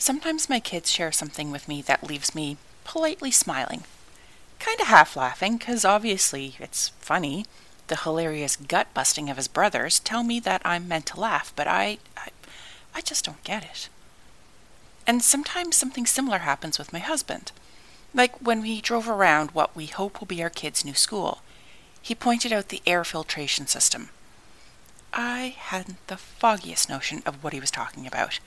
Sometimes my kids share something with me that leaves me politely smiling. Kinda half laughing, because obviously it's funny. The hilarious gut busting of his brothers tell me that I'm meant to laugh, but I, I, I just don't get it. And sometimes something similar happens with my husband. Like when we drove around what we hope will be our kids' new school, he pointed out the air filtration system. I hadn't the foggiest notion of what he was talking about.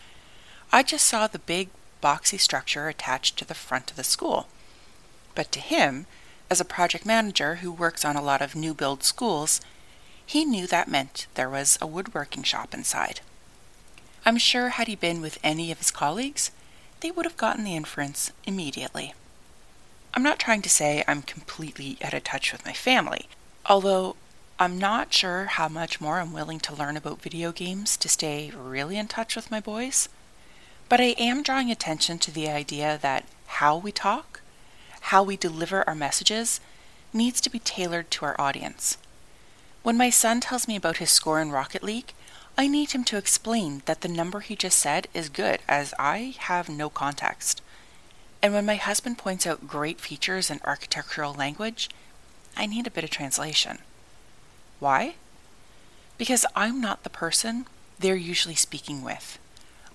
I just saw the big, boxy structure attached to the front of the school. But to him, as a project manager who works on a lot of new build schools, he knew that meant there was a woodworking shop inside. I'm sure had he been with any of his colleagues, they would have gotten the inference immediately. I'm not trying to say I'm completely out of touch with my family, although I'm not sure how much more I'm willing to learn about video games to stay really in touch with my boys. But I am drawing attention to the idea that how we talk, how we deliver our messages, needs to be tailored to our audience. When my son tells me about his score in Rocket League, I need him to explain that the number he just said is good, as I have no context. And when my husband points out great features in architectural language, I need a bit of translation. Why? Because I'm not the person they're usually speaking with.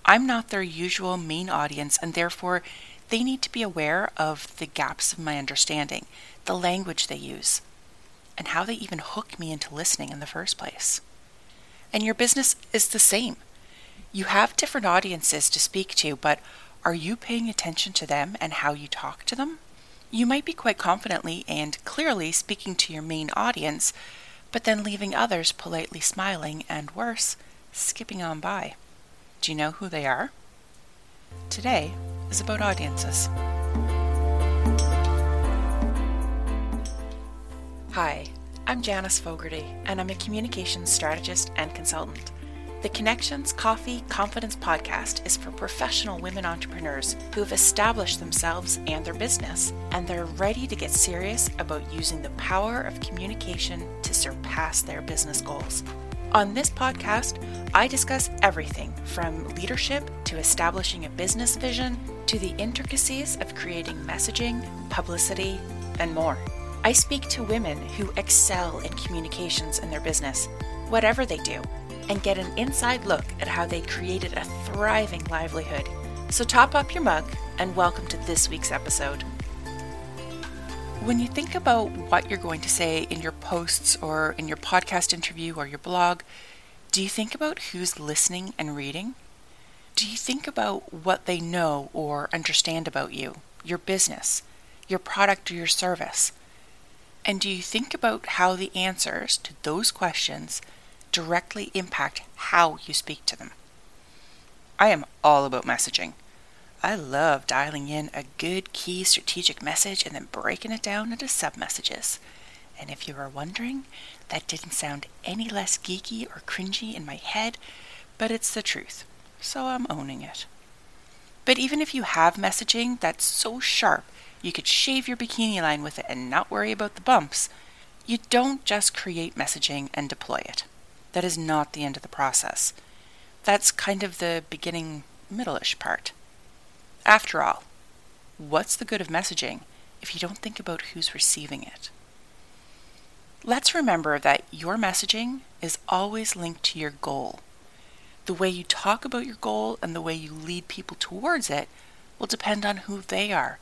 I'm not their usual main audience, and therefore they need to be aware of the gaps of my understanding, the language they use, and how they even hook me into listening in the first place. And your business is the same. You have different audiences to speak to, but are you paying attention to them and how you talk to them? You might be quite confidently and clearly speaking to your main audience, but then leaving others politely smiling and worse, skipping on by. Do you know who they are? Today is about audiences. Hi, I'm Janice Fogarty, and I'm a communications strategist and consultant. The Connections Coffee Confidence podcast is for professional women entrepreneurs who have established themselves and their business, and they're ready to get serious about using the power of communication to surpass their business goals. On this podcast, I discuss everything from leadership to establishing a business vision to the intricacies of creating messaging, publicity, and more. I speak to women who excel in communications in their business, whatever they do, and get an inside look at how they created a thriving livelihood. So top up your mug and welcome to this week's episode. When you think about what you're going to say in your posts or in your podcast interview or your blog, do you think about who's listening and reading? Do you think about what they know or understand about you, your business, your product, or your service? And do you think about how the answers to those questions directly impact how you speak to them? I am all about messaging. I love dialing in a good key strategic message and then breaking it down into sub messages. And if you were wondering, that didn't sound any less geeky or cringy in my head, but it's the truth, so I'm owning it. But even if you have messaging that's so sharp you could shave your bikini line with it and not worry about the bumps, you don't just create messaging and deploy it. That is not the end of the process. That's kind of the beginning, middle-ish part. After all, what's the good of messaging if you don't think about who's receiving it? Let's remember that your messaging is always linked to your goal. The way you talk about your goal and the way you lead people towards it will depend on who they are,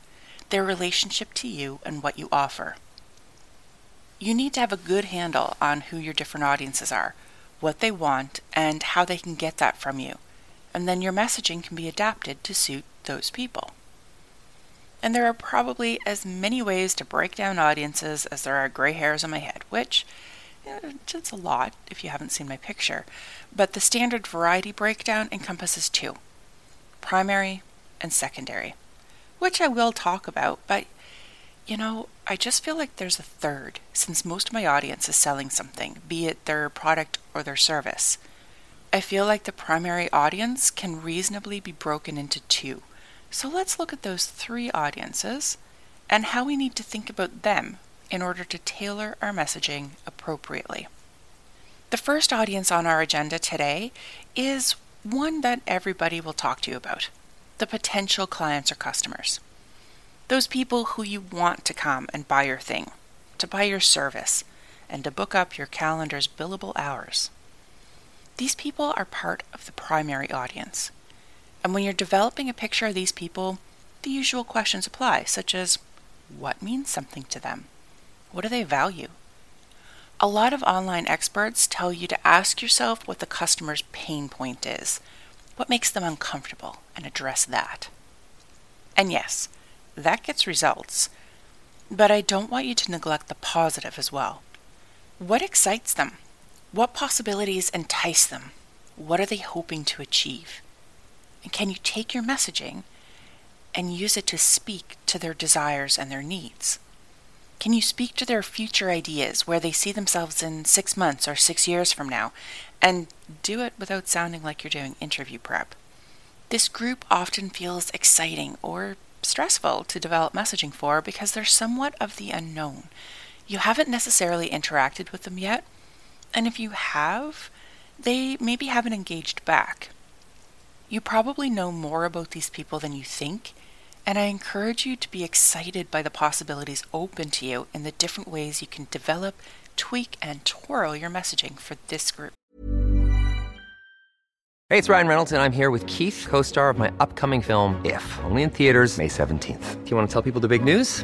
their relationship to you, and what you offer. You need to have a good handle on who your different audiences are, what they want, and how they can get that from you, and then your messaging can be adapted to suit those people. And there are probably as many ways to break down audiences as there are gray hairs on my head, which it's a lot if you haven't seen my picture. But the standard variety breakdown encompasses two primary and secondary, which I will talk about, but you know, I just feel like there's a third, since most of my audience is selling something, be it their product or their service. I feel like the primary audience can reasonably be broken into two so let's look at those three audiences and how we need to think about them in order to tailor our messaging appropriately. The first audience on our agenda today is one that everybody will talk to you about the potential clients or customers. Those people who you want to come and buy your thing, to buy your service, and to book up your calendar's billable hours. These people are part of the primary audience. And when you're developing a picture of these people, the usual questions apply, such as what means something to them? What do they value? A lot of online experts tell you to ask yourself what the customer's pain point is, what makes them uncomfortable, and address that. And yes, that gets results, but I don't want you to neglect the positive as well. What excites them? What possibilities entice them? What are they hoping to achieve? And can you take your messaging and use it to speak to their desires and their needs? Can you speak to their future ideas, where they see themselves in six months or six years from now, and do it without sounding like you're doing interview prep? This group often feels exciting or stressful to develop messaging for because they're somewhat of the unknown. You haven't necessarily interacted with them yet, and if you have, they maybe haven't engaged back. You probably know more about these people than you think, and I encourage you to be excited by the possibilities open to you and the different ways you can develop, tweak, and twirl your messaging for this group. Hey, it's Ryan Reynolds, and I'm here with Keith, co star of my upcoming film, If, only in theaters, May 17th. Do you want to tell people the big news?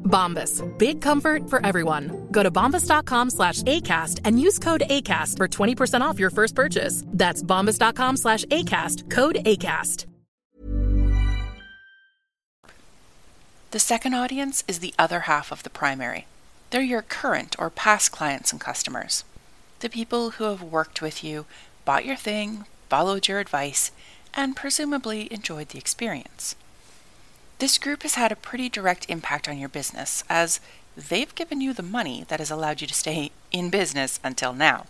Bombas. Big comfort for everyone. Go to bombas.com slash ACAST and use code ACAST for 20% off your first purchase. That's bombas.com slash ACAST. Code ACAST. The second audience is the other half of the primary. They're your current or past clients and customers. The people who have worked with you, bought your thing, followed your advice, and presumably enjoyed the experience. This group has had a pretty direct impact on your business as they've given you the money that has allowed you to stay in business until now.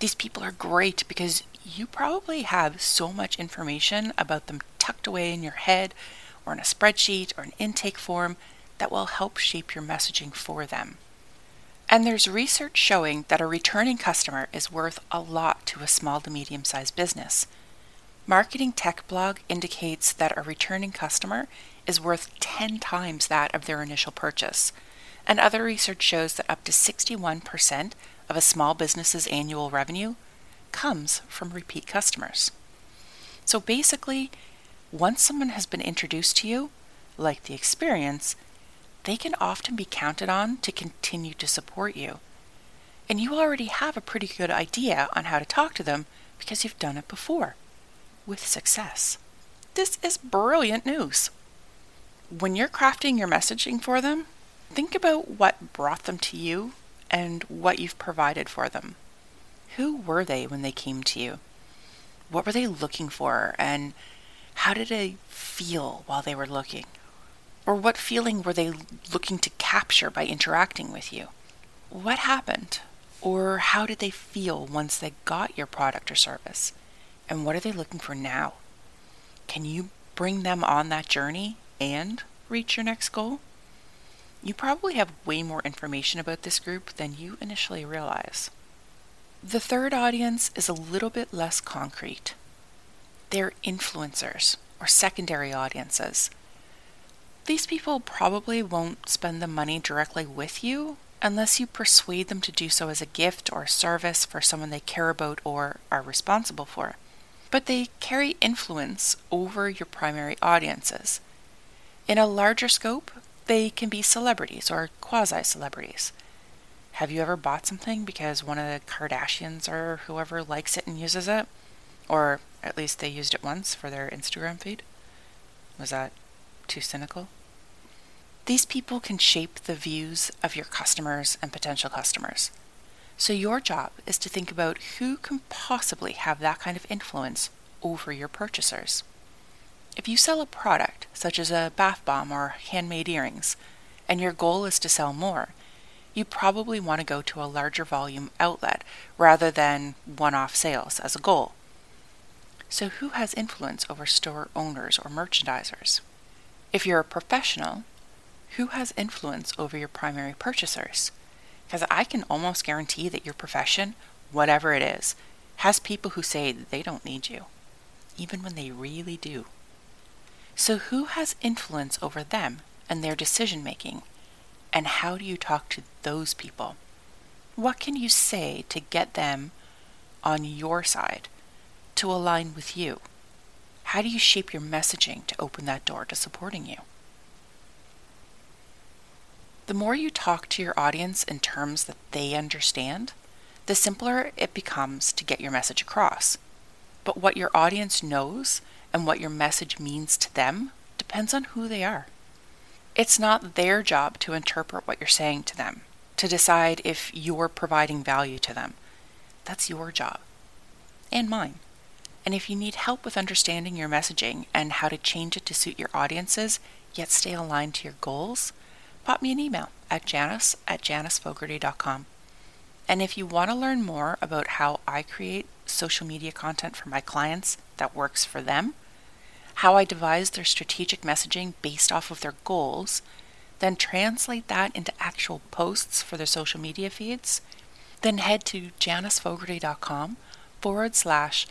These people are great because you probably have so much information about them tucked away in your head or in a spreadsheet or an intake form that will help shape your messaging for them. And there's research showing that a returning customer is worth a lot to a small to medium sized business. Marketing Tech Blog indicates that a returning customer is worth 10 times that of their initial purchase. And other research shows that up to 61% of a small business's annual revenue comes from repeat customers. So basically, once someone has been introduced to you, like the experience, they can often be counted on to continue to support you. And you already have a pretty good idea on how to talk to them because you've done it before with success. This is brilliant news. When you're crafting your messaging for them, think about what brought them to you and what you've provided for them. Who were they when they came to you? What were they looking for? And how did they feel while they were looking? Or what feeling were they looking to capture by interacting with you? What happened? Or how did they feel once they got your product or service? And what are they looking for now? Can you bring them on that journey and reach your next goal? You probably have way more information about this group than you initially realize. The third audience is a little bit less concrete. They're influencers or secondary audiences. These people probably won't spend the money directly with you unless you persuade them to do so as a gift or service for someone they care about or are responsible for. But they carry influence over your primary audiences. In a larger scope, they can be celebrities or quasi celebrities. Have you ever bought something because one of the Kardashians or whoever likes it and uses it? Or at least they used it once for their Instagram feed? Was that too cynical? These people can shape the views of your customers and potential customers. So your job is to think about who can possibly have that kind of influence over your purchasers. If you sell a product, such as a bath bomb or handmade earrings, and your goal is to sell more, you probably want to go to a larger volume outlet rather than one off sales as a goal. So, who has influence over store owners or merchandisers? If you're a professional, who has influence over your primary purchasers? Because I can almost guarantee that your profession, whatever it is, has people who say they don't need you, even when they really do. So, who has influence over them and their decision making? And how do you talk to those people? What can you say to get them on your side, to align with you? How do you shape your messaging to open that door to supporting you? The more you talk to your audience in terms that they understand, the simpler it becomes to get your message across. But what your audience knows and what your message means to them depends on who they are. It's not their job to interpret what you're saying to them, to decide if you're providing value to them. That's your job. And mine. And if you need help with understanding your messaging and how to change it to suit your audiences, yet stay aligned to your goals, pop me an email at janice at janicefogarty.com. And if you want to learn more about how I create social media content for my clients that works for them, how I devise their strategic messaging based off of their goals, then translate that into actual posts for their social media feeds, then head to janicefogarty.com forward slash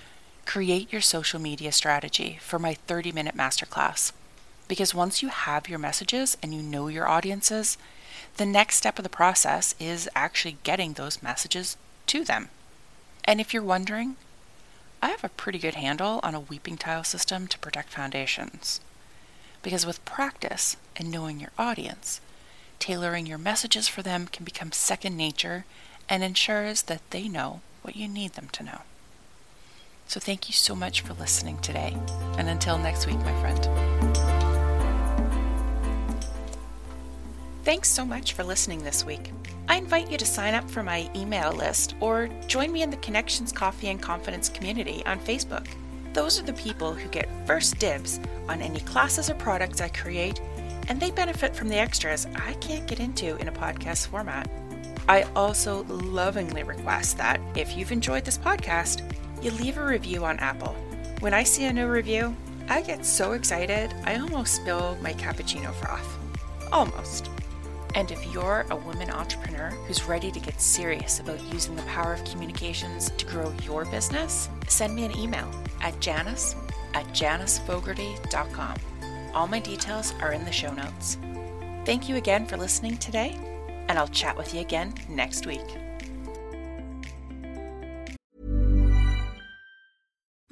create your social media strategy for my 30 minute masterclass. Because once you have your messages and you know your audiences, the next step of the process is actually getting those messages to them. And if you're wondering, I have a pretty good handle on a weeping tile system to protect foundations. Because with practice and knowing your audience, tailoring your messages for them can become second nature and ensures that they know what you need them to know. So thank you so much for listening today, and until next week, my friend. Thanks so much for listening this week. I invite you to sign up for my email list or join me in the Connections Coffee and Confidence community on Facebook. Those are the people who get first dibs on any classes or products I create, and they benefit from the extras I can't get into in a podcast format. I also lovingly request that if you've enjoyed this podcast, you leave a review on Apple. When I see a new review, I get so excited I almost spill my cappuccino froth. Almost. And if you're a woman entrepreneur who's ready to get serious about using the power of communications to grow your business, send me an email at janice at janicefogarty.com. All my details are in the show notes. Thank you again for listening today, and I'll chat with you again next week.